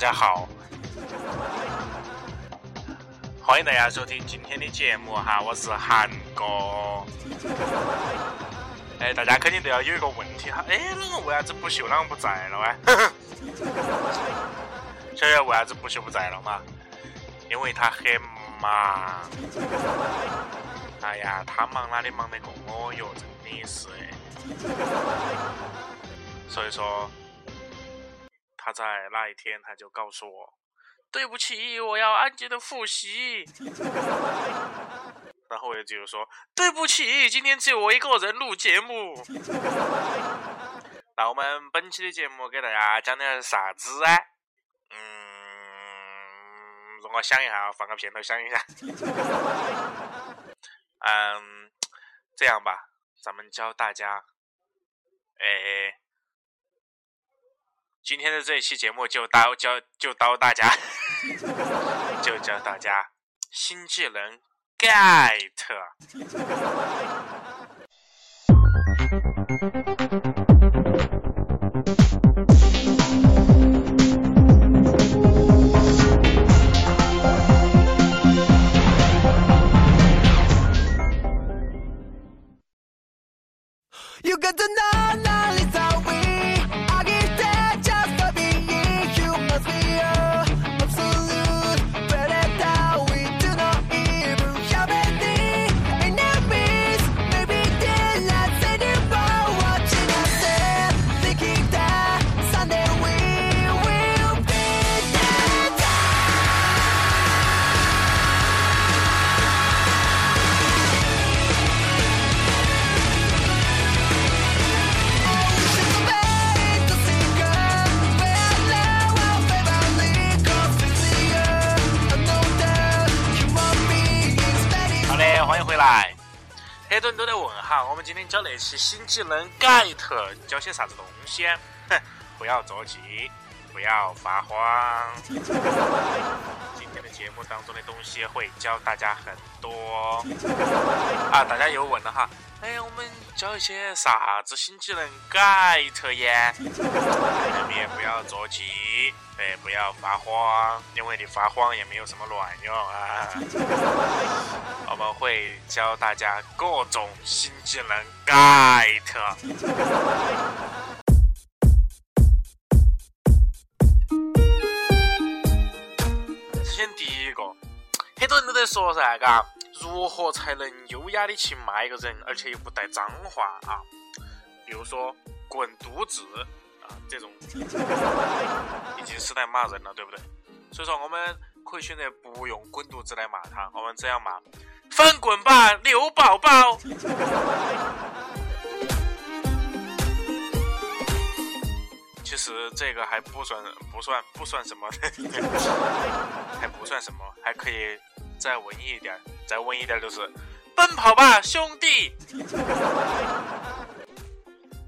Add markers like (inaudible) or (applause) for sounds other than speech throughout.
大家好，欢迎大家收听今天的节目哈，我是韩哥。(laughs) 哎，大家肯定都要有一个问题哈，哎，啷个为啥子不秀啷个不在了哇？(laughs) 晓得为啥子不秀不在了嘛？因为他很忙。哎呀，他忙哪里忙得过我哟？真的是。所以说。他在那一天，他就告诉我：“对不起，我要安静的复习。(laughs) ”然后我就说：“对不起，今天只有我一个人录节目。(laughs) ”那我们本期的节目给大家讲点啥子啊？嗯，让我想一下，放个片头想一下。嗯，这样吧，咱们教大家，哎。今天的这一期节目就到教就到大家，(laughs) 就教大家新技能 get。很多教那些新技能 get 教些啥子东西？哼，(laughs) 不要着急，不要发慌。节目当中的东西会教大家很多 (laughs) 啊！大家又问了哈。哎，我们教一些啥子新技能 get 呀？你们也不要着急，哎，不要发慌，因为你发慌也没有什么卵用啊。(laughs) 我们会教大家各种新技能 get。人都在说噻，嘎。如何才能优雅的去骂一个人，而且又不带脏话啊？比如说“滚犊子”啊，这种 (laughs) 已经是在骂人了，对不对？所以说，我们可以选择不用“滚犊子”来骂他，我们这样骂：“翻滚吧，牛宝宝！” (laughs) 其实这个还不算不算不算什么，(laughs) 还不算什么，还可以。再文艺一点，再文艺一点就是奔跑吧，兄弟。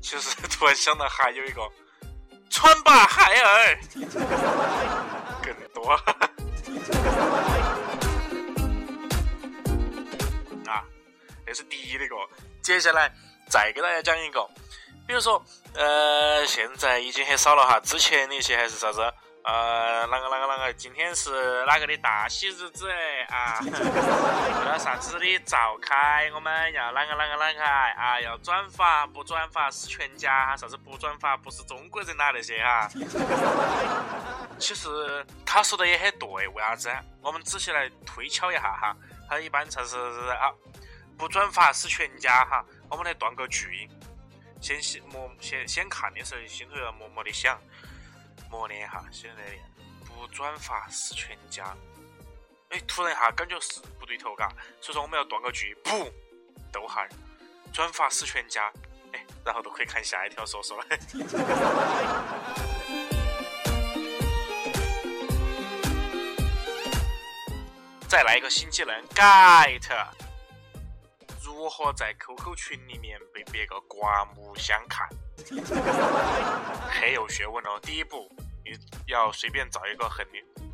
其 (laughs) 实突然想到还有一个穿吧，孩儿。更多。(laughs) 啊，这是第一那个。接下来再给大家讲一个，比如说，呃，现在已经很少了哈，之前那些还是啥子？呃，啷个啷个啷个？今天是哪个的大喜日子啊？(laughs) 为了啥子的召开？我们要啷个啷个啷个啊？要转发，不转发是全家，啥子不转发不是中国人呐那些哈。(laughs) 其实他说的也很对，为啥子？我们仔细来推敲一下哈，他一般才是啊，不转发是全家哈。我们来断个句，先先默先先看的时候心头要默默的想。磨练哈，现在练不转发是全家。哎，突然一下感觉是不对头，嘎，所以说我们要断个句，不，逗号，转发是全家。哎，然后都可以看下一条说说了。(laughs) 再来一个新技能，get，如何在 QQ 群里面被别个刮目相看？(laughs) 很有学问哦。第一步。你要随便找一个很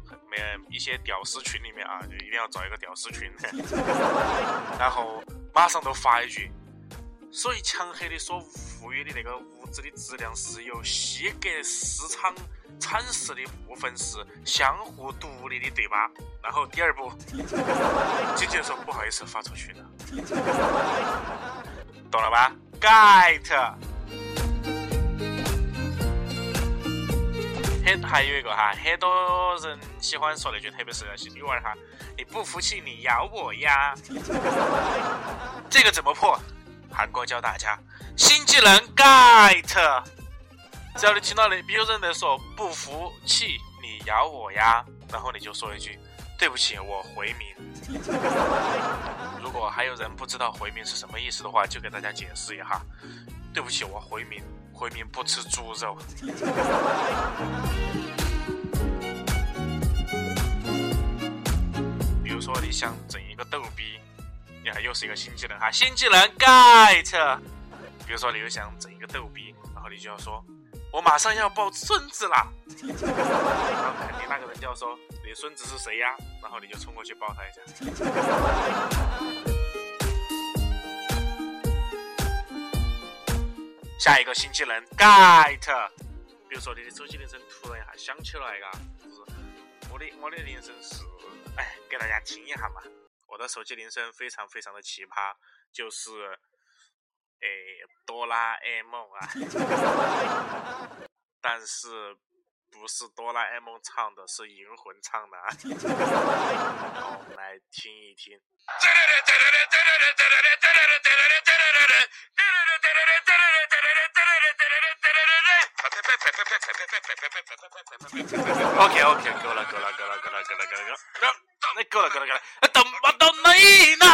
很没一些屌丝群里面啊，就一定要找一个屌丝群，(laughs) 然后马上都发一句：“所以强黑的所赋予的那个物质的质量是由西格斯场阐释的部分是相互独立的，对吧？然后第二步，紧接着说不好意思发出去了，(laughs) 懂了吧？Get。还有一个哈，很多人喜欢说那句，特别是那些女娃儿哈，你不服气你咬我呀，这个怎么破？韩国教大家新技能 get，只要你听到那有人在说不服气，你咬我呀，然后你就说一句对不起，我回民。如果还有人不知道回民是什么意思的话，就给大家解释一下，对不起，我回民，回民不吃猪肉。(laughs) 比如说你想整一个逗逼。你还又是一个新技能哈，新技能 get。比如说你又想整一个逗逼，然后你就要说，我马上要抱孙子了。(laughs) 然后肯定那个人就要说，你孙子是谁呀？然后你就冲过去抱他一下。下一个新技能 get。比如说你的手机铃声突然一下响起来，嘎，就是我的我的铃声是，哎，给大家听一下嘛。我的手机铃声非常非常的奇葩，就是，诶，哆啦 A 梦啊，(laughs) 但是不是哆啦 A 梦唱的，是银魂唱的啊，来听一听。(laughs) OK OK，够了够了够了够了够了够了够了。那够了够了够了，等么到你呢？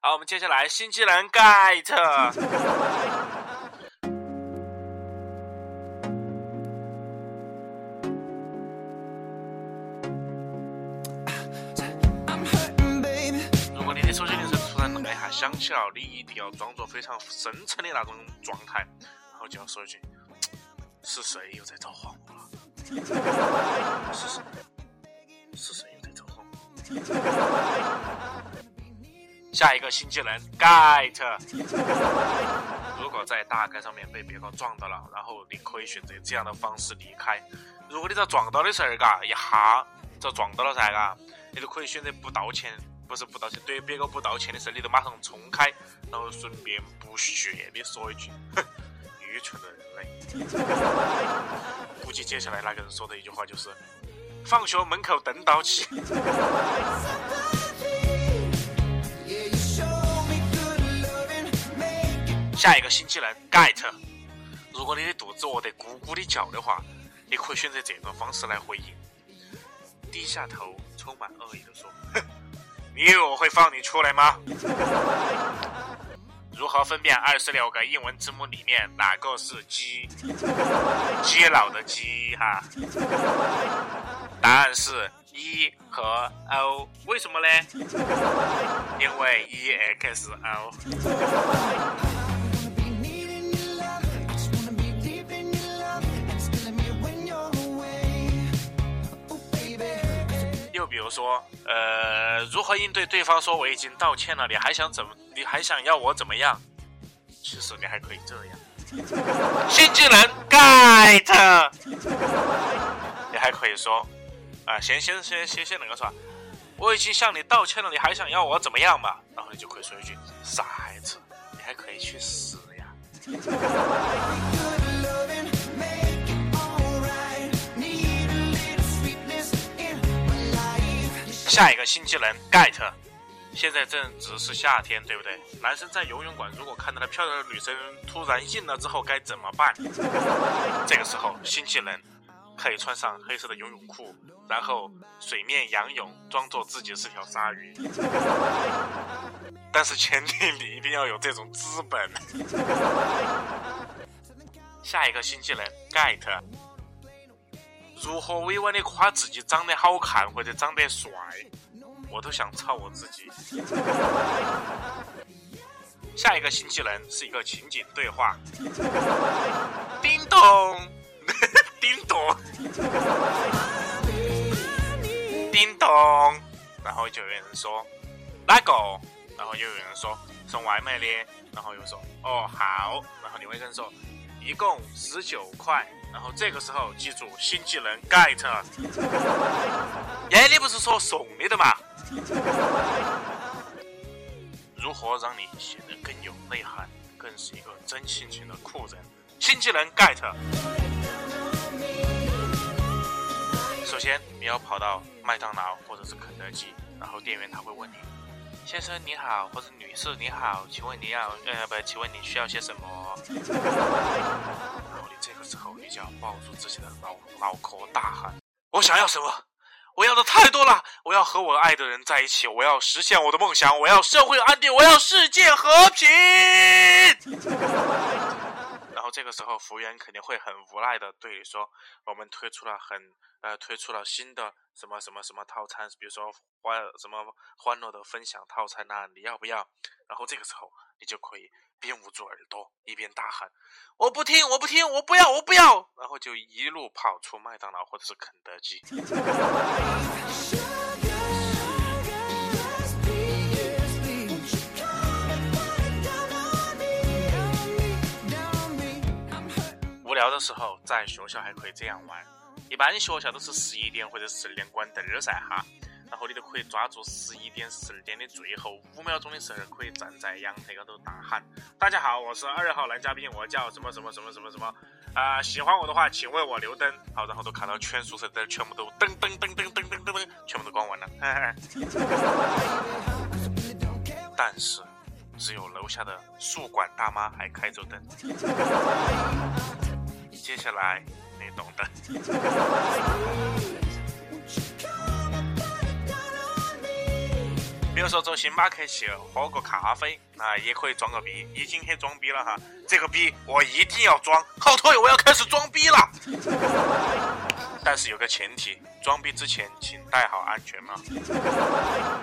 好，我们接下来新技能 get。想起了，你一定要装作非常深沉的那种状态，然后就要说一句：“ (tsk) 是谁又在召唤我了？” (tsk) 是谁？是谁又在召唤我？(tsk) 下一个新技能 get。如果在大街上面被别个撞到了，然后你可以选择这样的方式离开。如果你在撞到的时候，嘎一下就撞到了噻，嘎，你就可以选择不道歉。不是不道歉，对别个不道歉的时候，你就马上冲开，然后顺便不屑地说一句：“哼，愚蠢的人类。”估计接下来那个人说的一句话就是：“放学门口等到起。”下一个新技能 get。如果你的肚子饿得咕咕的叫的话，你可以选择这种方式来回应：低下头，充满恶意的说。你以为我会放你出来吗？如何分辨二十六个英文字母里面哪个是鸡？鸡佬的鸡哈。答案是 E 和 O，为什么呢？因为 E X O。又比如说，呃，如何应对对方说我已经道歉了，你还想怎么？你还想要我怎么样？其实你还可以这样，(laughs) 新技能 get，你还可以说，啊，先先先先先那个啥，我已经向你道歉了，你还想要我怎么样嘛？然后你就可以说一句傻孩子，你还可以去死呀。下一个新技能 get，现在正值是夏天，对不对？男生在游泳馆如果看到了漂亮的女生突然硬了之后该怎么办？这个时候新技能可以穿上黑色的游泳裤，然后水面仰泳，装作自己是条鲨鱼。但是前提你一定要有这种资本。下一个新技能 get。如何委婉的夸自己长得好看或者长得帅，我都想操我自己。下一个新技能是一个情景对话。叮咚，叮咚，叮咚，然后就有人说哪个？然后又有人说送外卖的，然后又说哦好，然后另外一个人说一共十九块。然后这个时候记住新技能 get。耶，你不是说送你的吗？如何让你显得更有内涵，更是一个真性情的酷人？新技能 get。首先你要跑到麦当劳或者是肯德基，然后店员他会问你：“先生你好，或者女士你好，请问你要呃不，请问你需要些什么？”然后你这个时候你就要抱住自己的脑脑壳大喊：“我想要什么？”我要的太多了，我要和我爱的人在一起，我要实现我的梦想，我要社会安定，我要世界和平。这个时候，服务员肯定会很无奈的对你说：“我们推出了很呃，推出了新的什么什么什么套餐，比如说欢什么欢乐的分享套餐呐，你要不要？”然后这个时候，你就可以。边捂住耳朵，一边大喊：“我不听，我不听，我不要，我不要！”然后就一路跑出麦当劳或者是肯德基。(laughs) 无聊的时候，在学校还可以这样玩。一般学校都是十一点或者十二点关灯儿噻，哈。然后你都可以抓住十一点、十二点的最后五秒钟的时候，可以站在阳台高头大喊：“大家好，我是二号男嘉宾，我叫什么什么什么什么什么啊！喜欢我的话，请为我留灯。”好，然后都看到全宿舍灯全部都噔噔噔噔噔噔噔，全部都关完了。但是，只有楼下的宿管大妈还开着灯。接下来，你懂的。比如说走星巴克去喝个咖啡，啊，也可以装个逼，已经很装逼了哈。这个逼我一定要装，后退我要开始装逼了。但是有个前提，装逼之前请戴好安全帽，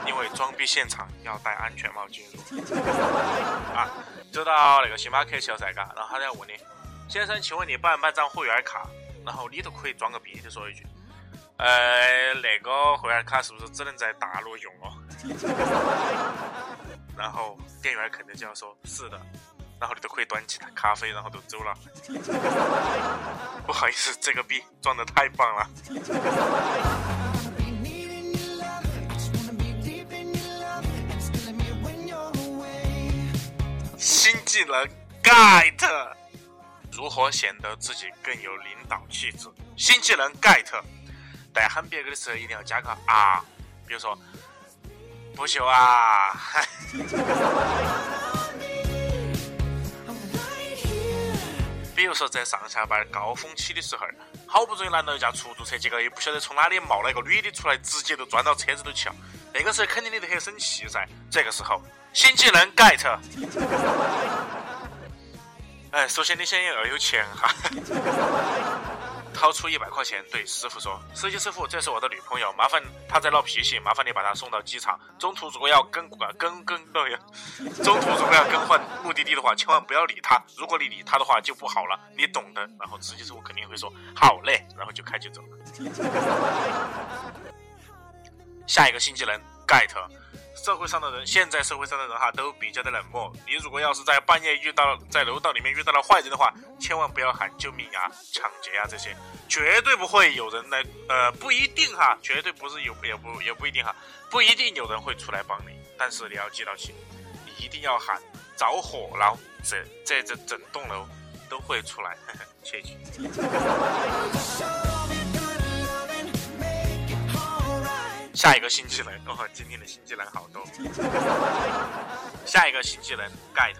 因为装逼现场要戴安全帽进入。啊，走到那个星巴克去了噻，嘎，然后他要问你，先生，请问你办不办张会员卡？然后你都可以装个逼，就说一句。呃，那个会员卡是不是只能在大陆用哦？(laughs) 然后店员肯定就要说是的，然后你都可以端起咖啡，然后都走了。(laughs) 不好意思，这个逼装的太棒了。新技能 get，如何显得自己更有领导气质？新技能 get。在喊别个的时候，一定要加个啊，比如说不秀啊，比如说在上下班高峰期的时候，好不容易拦到一架出租车，结果又不晓得从哪里冒了一个女的出来，直接就钻到车子头去了。那个时候肯定你都很生气噻。这个时候新技能 get，哎，首先你先要有钱哈。(laughs) 掏出一百块钱，对师傅说：“司机师傅，这是我的女朋友，麻烦她在闹脾气，麻烦你把她送到机场。中途如果要更更更更，中途如果要更换目的地的话，千万不要理她。如果你理她的话，就不好了，你懂的。然后司机师傅肯定会说好嘞，然后就开就走了。(laughs) 下一个新技能 get。社会上的人，现在社会上的人哈都比较的冷漠。你如果要是在半夜遇到在楼道里面遇到了坏人的话，千万不要喊救命啊、抢劫啊这些，绝对不会有人来。呃，不一定哈，绝对不是有也不也不一定哈，不一定有人会出来帮你。但是你要记到起，你一定要喊着火了，这这这整栋楼都会出来，(laughs) 切记。下一个新技能今天的新技能好多。(laughs) 下一个新技能 get，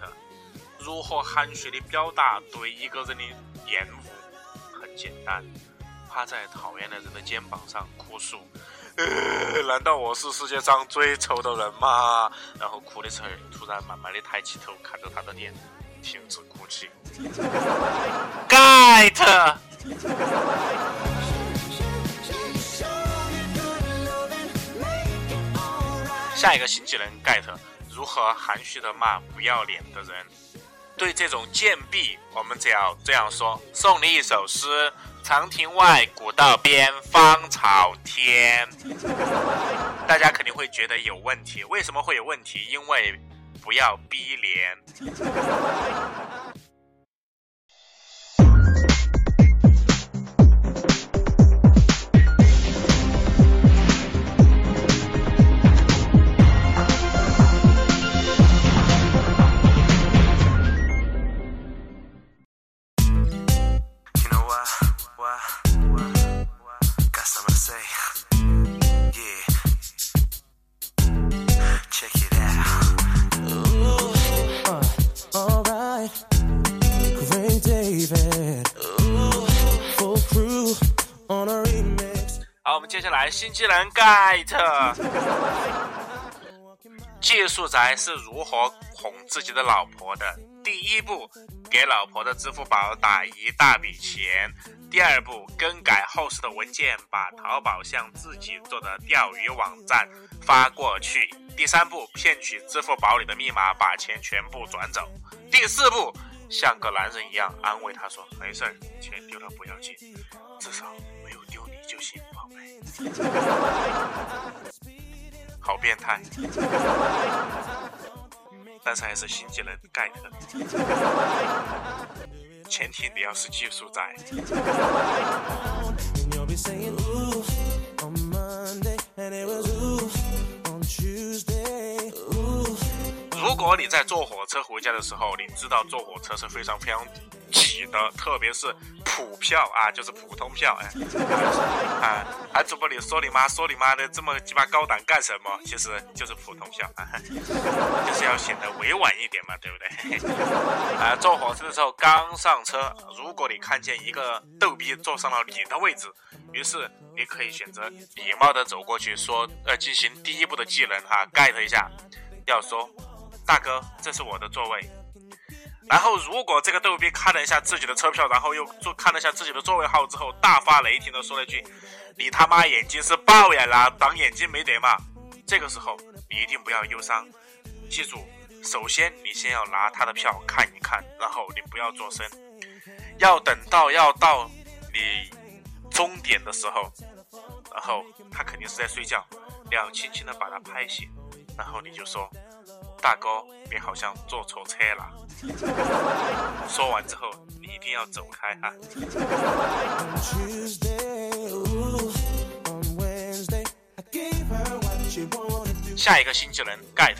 如何含蓄的表达对一个人的厌恶？很简单，趴在讨厌的人的肩膀上哭诉。呃，难道我是世界上最丑的人吗？然后哭的时候，突然慢慢的抬起头看着他的脸，停止哭泣。(laughs) get。下一个新技能 get，如何含蓄的骂不要脸的人。对这种贱婢，我们只要这样说：送你一首诗，长亭外，古道边，芳草天。(laughs) 大家肯定会觉得有问题，为什么会有问题？因为不要逼脸。新技能 get。技术宅是如何哄自己的老婆的？第一步，给老婆的支付宝打一大笔钱；第二步，更改后事的文件，把淘宝向自己做的钓鱼网站发过去；第三步，骗取支付宝里的密码，把钱全部转走；第四步。像个男人一样安慰他说：“没事儿，钱丢了不要紧，至少没有丢你就行，” (laughs) 好变态，(laughs) 但是还是新技能 get，前提你要是技术在。如果你在坐火车回家的时候，你知道坐火车是非常非常挤的，特别是普票啊，就是普通票，哎，啊，还主播你说你妈说你妈的这么鸡巴高档干什么？其实就是普通票，(laughs) 就是要显得委婉一点嘛，对不对？(laughs) 啊，坐火车的时候刚上车，如果你看见一个逗逼坐上了你的位置，于是你可以选择礼貌的走过去说，呃，进行第一步的技能哈，get 一下，要说。大哥，这是我的座位。然后，如果这个逗逼看了一下自己的车票，然后又坐看了一下自己的座位号之后，大发雷霆的说了一句：“你他妈眼睛是爆眼了，挡眼睛没得嘛？”这个时候你一定不要忧伤，记住，首先你先要拿他的票看一看，然后你不要做声，要等到要到你终点的时候，然后他肯定是在睡觉，你要轻轻的把他拍醒，然后你就说。大哥，你好像坐错车了。(laughs) 说完之后，你一定要走开哈。下一个新技能 get。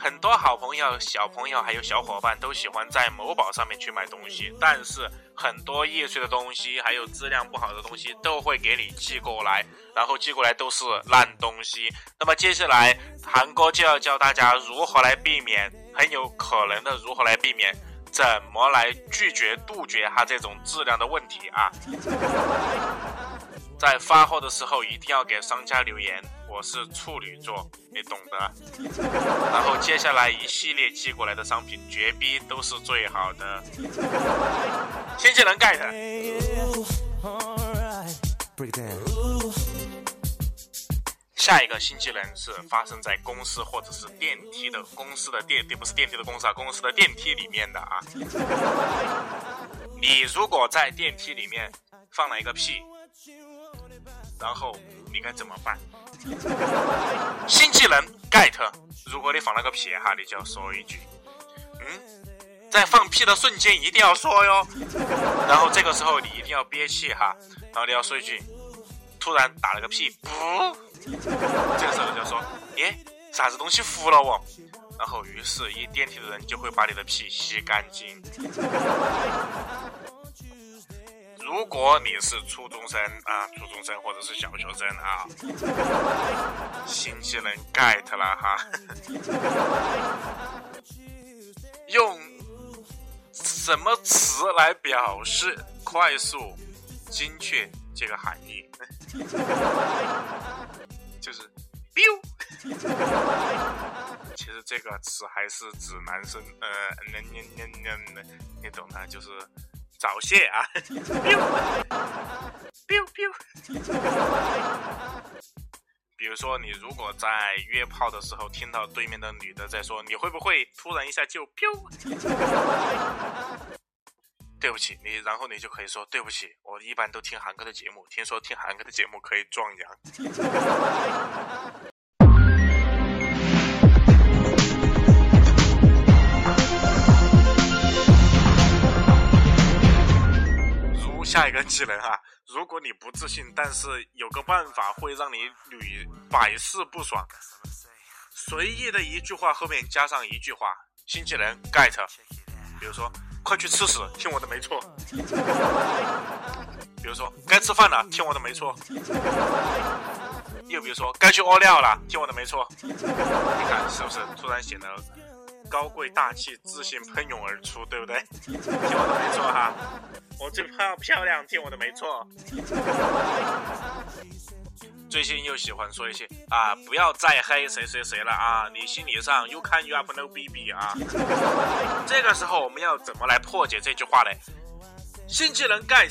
很多好朋友、小朋友还有小伙伴都喜欢在某宝上面去买东西，但是很多易碎的东西，还有质量不好的东西都会给你寄过来，然后寄过来都是烂东西。那么接下来，韩哥就要教大家如何来避免，很有可能的如何来避免，怎么来拒绝、杜绝哈这种质量的问题啊。在发货的时候一定要给商家留言，我是处女座，你懂的。(laughs) 然后接下来一系列寄过来的商品绝逼都是最好的。新技能 get。下一个新技能是发生在公司或者是电梯的公司的电梯，不是电梯的公司啊，公司的电梯里面的啊。你如果在电梯里面放了一个屁。然后你该怎么办？(laughs) 新技能 get，如果你放了个屁哈，你就要说一句，嗯，在放屁的瞬间一定要说哟。然后这个时候你一定要憋气哈，然后你要说一句，突然打了个屁，不，这个时候就要说，耶，啥子东西糊了我？然后于是一电梯的人就会把你的屁吸干净。如果你是初中生啊，初中生或者是小学生啊，(laughs) 新技能 get 了哈。(laughs) 用什么词来表示快速、精确这个含义？(laughs) 就是 biu。其实这个词还是指男生，呃，那那那那那，你懂的，就是。早泄啊！biu biu biu，比如说，你如果在约炮的时候听到对面的女的在说，你会不会突然一下就对不起你，然后你就可以说对不起，我一般都听韩哥的节目，听说听韩哥的节目可以壮阳。下一个技能哈，如果你不自信，但是有个办法会让你屡百试不爽，随意的一句话后面加上一句话，新技能 get，比如说。快去吃屎！听我的没错。(laughs) 比如说，该吃饭了，听我的没错。又比如说，该去屙尿了，听我的没错。你看是不是突然显得高贵大气、自信喷涌而出，对不对？听我的没错哈。我最怕漂亮，听我的没错。(laughs) 最近又喜欢说一些啊，不要再黑谁谁谁了啊！你心理上 you can you up no bb 啊！这个时候我们要怎么来破解这句话呢？新技能 get。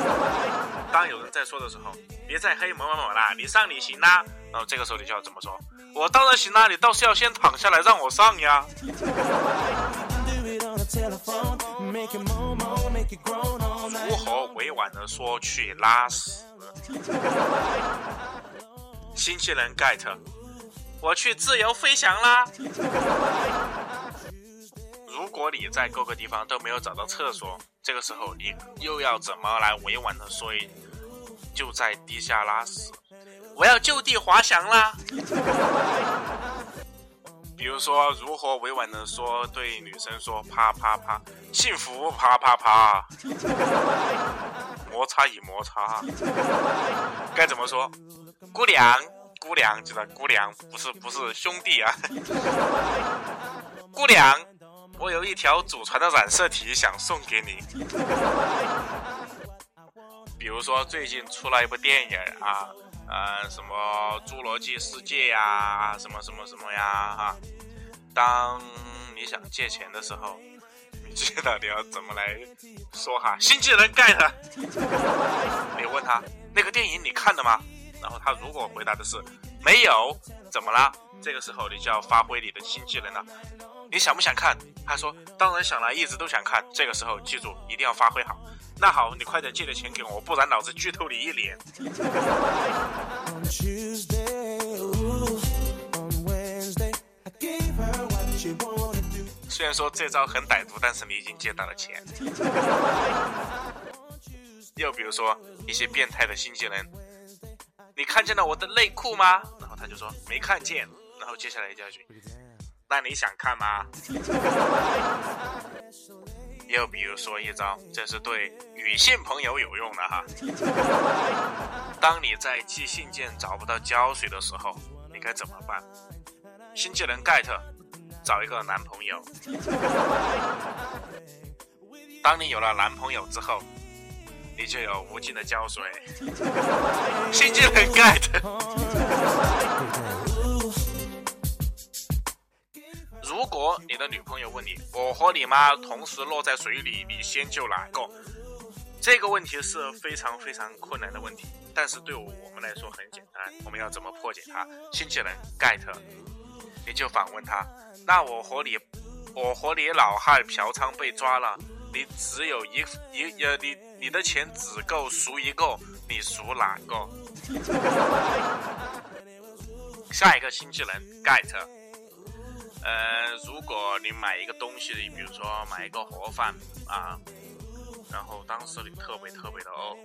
(laughs) 当有人在说的时候，别再黑某某某啦，你上你行啦。然后这个时候你就要怎么说？我当然行啦，你倒是要先躺下来让我上呀。如何委婉的说去拉屎？新技能 get，我去自由飞翔啦！如果你在各个地方都没有找到厕所，这个时候你又要怎么来委婉的说一就在地下拉屎？我要就地滑翔啦！(laughs) 比如说，如何委婉的说对女生说啪啪啪，幸福啪啪啪。(laughs) 摩擦与摩擦，该怎么说？姑娘，姑娘，记得姑娘，不是不是兄弟啊。(laughs) 姑娘，我有一条祖传的染色体想送给你。比如说最近出了一部电影啊，呃，什么《侏罗纪世界》呀，什么什么什么呀，哈。当你想借钱的时候。你记得你要怎么来说哈？新技能 get。你问他那个电影你看的吗？然后他如果回答的是没有，怎么啦？这个时候你就要发挥你的新技能了。你想不想看？他说当然想了，一直都想看。这个时候记住一定要发挥好。那好，你快点借点钱给我，不然老子剧透你一脸。虽然说这招很歹毒，但是你已经借到了钱。又比如说一些变态的新技能，你看见了我的内裤吗？然后他就说没看见。然后接下来一句，那你想看吗？(laughs) 又比如说一招，这是对女性朋友有用的哈。当你在寄信件找不到胶水的时候，你该怎么办？新技能 get。找一个男朋友。当你有了男朋友之后，你就有无尽的胶水。新技能 get。如果你的女朋友问你，我和你妈同时落在水里，你先救哪个？这个问题是非常非常困难的问题，但是对我们来说很简单。我们要怎么破解它？新技能 get。你就反问他，那我和你，我和你老汉嫖娼被抓了，你只有一一呃，你你的钱只够赎一个，你赎哪个？(laughs) 下一个新技能 get，呃，如果你买一个东西，你比如说买一个盒饭啊。然后当时你特别特别的饿，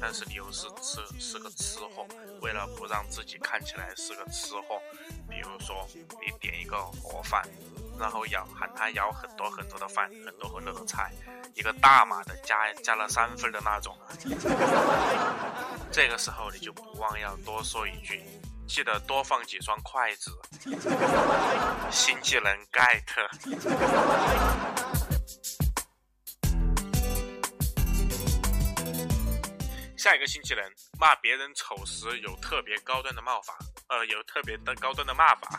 但是你又是吃是个吃货，为了不让自己看起来是个吃货，比如说你点一个盒饭，然后舀喊他舀很多很多的饭，很多很多的菜，一个大码的加加了三分的那种。(laughs) 这个时候你就不忘要多说一句，记得多放几双筷子。新技能 get。下一个新技能，骂别人丑时有特别高端的骂法，呃，有特别的高端的骂法。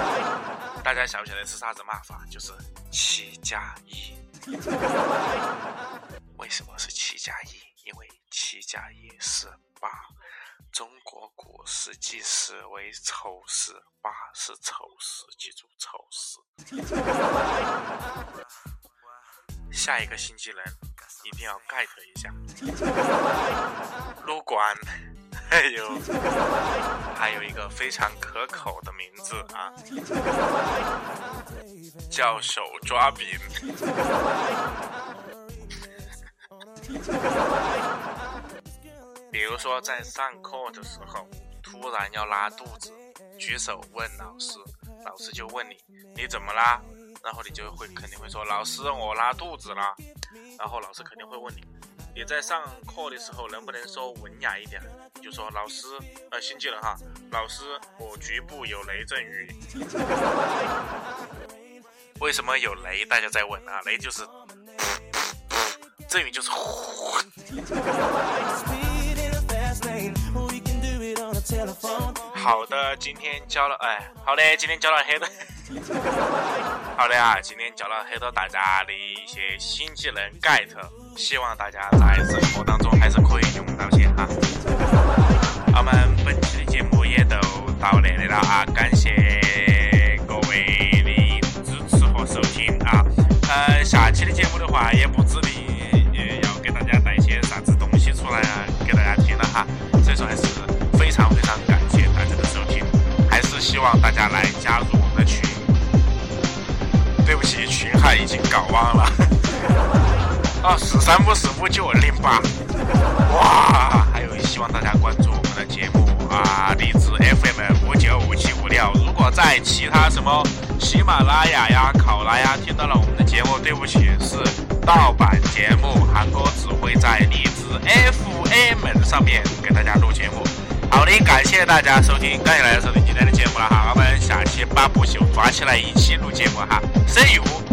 (laughs) 大家晓不晓得是啥子骂法？就是七加一。为什么是七加一？因为七加一是八，中国古时记事为丑时，八是丑时，记住丑时。下一个新技能一定要 get 一下，撸管，还有还有一个非常可口的名字啊，叫手抓饼。比如说在上课的时候，突然要拉肚子，举手问老师，老师就问你你怎么啦？然后你就会肯定会说老师我拉肚子啦，然后老师肯定会问你你在上课的时候能不能说文雅一点？你就说老师呃新技能哈，老师我局部有雷阵雨。(laughs) 为什么有雷？大家在问啊，雷就是，阵雨就是呼。好的，今天教了，哎，好的，今天教了很多，(laughs) 好的啊，今天教了很多大家的一些新技能 get，希望大家在生活当中还是可以用到些哈。到这里了啊，感谢各位的支持和收听啊，呃，下期的节目的话也不指定要给大家带些啥子东西出来啊，给大家听了哈，所以说还是非常非常感谢大家的收听，还是。希望大家来加入我们的群。对不起，群号已经搞忘了。(laughs) 啊，四三五四五九二零八。哇，还有希望大家关注啊，荔枝 FM 五九五七五六。如果在其他什么喜马拉雅呀、考拉呀听到了我们的节目，对不起，是盗版节目，韩哥只会在荔枝 FM 上面给大家录节目。好的，感谢大家收听，感谢大家收听今天的节目了哈，我们下期把不秀抓起来一起录节目哈，See you。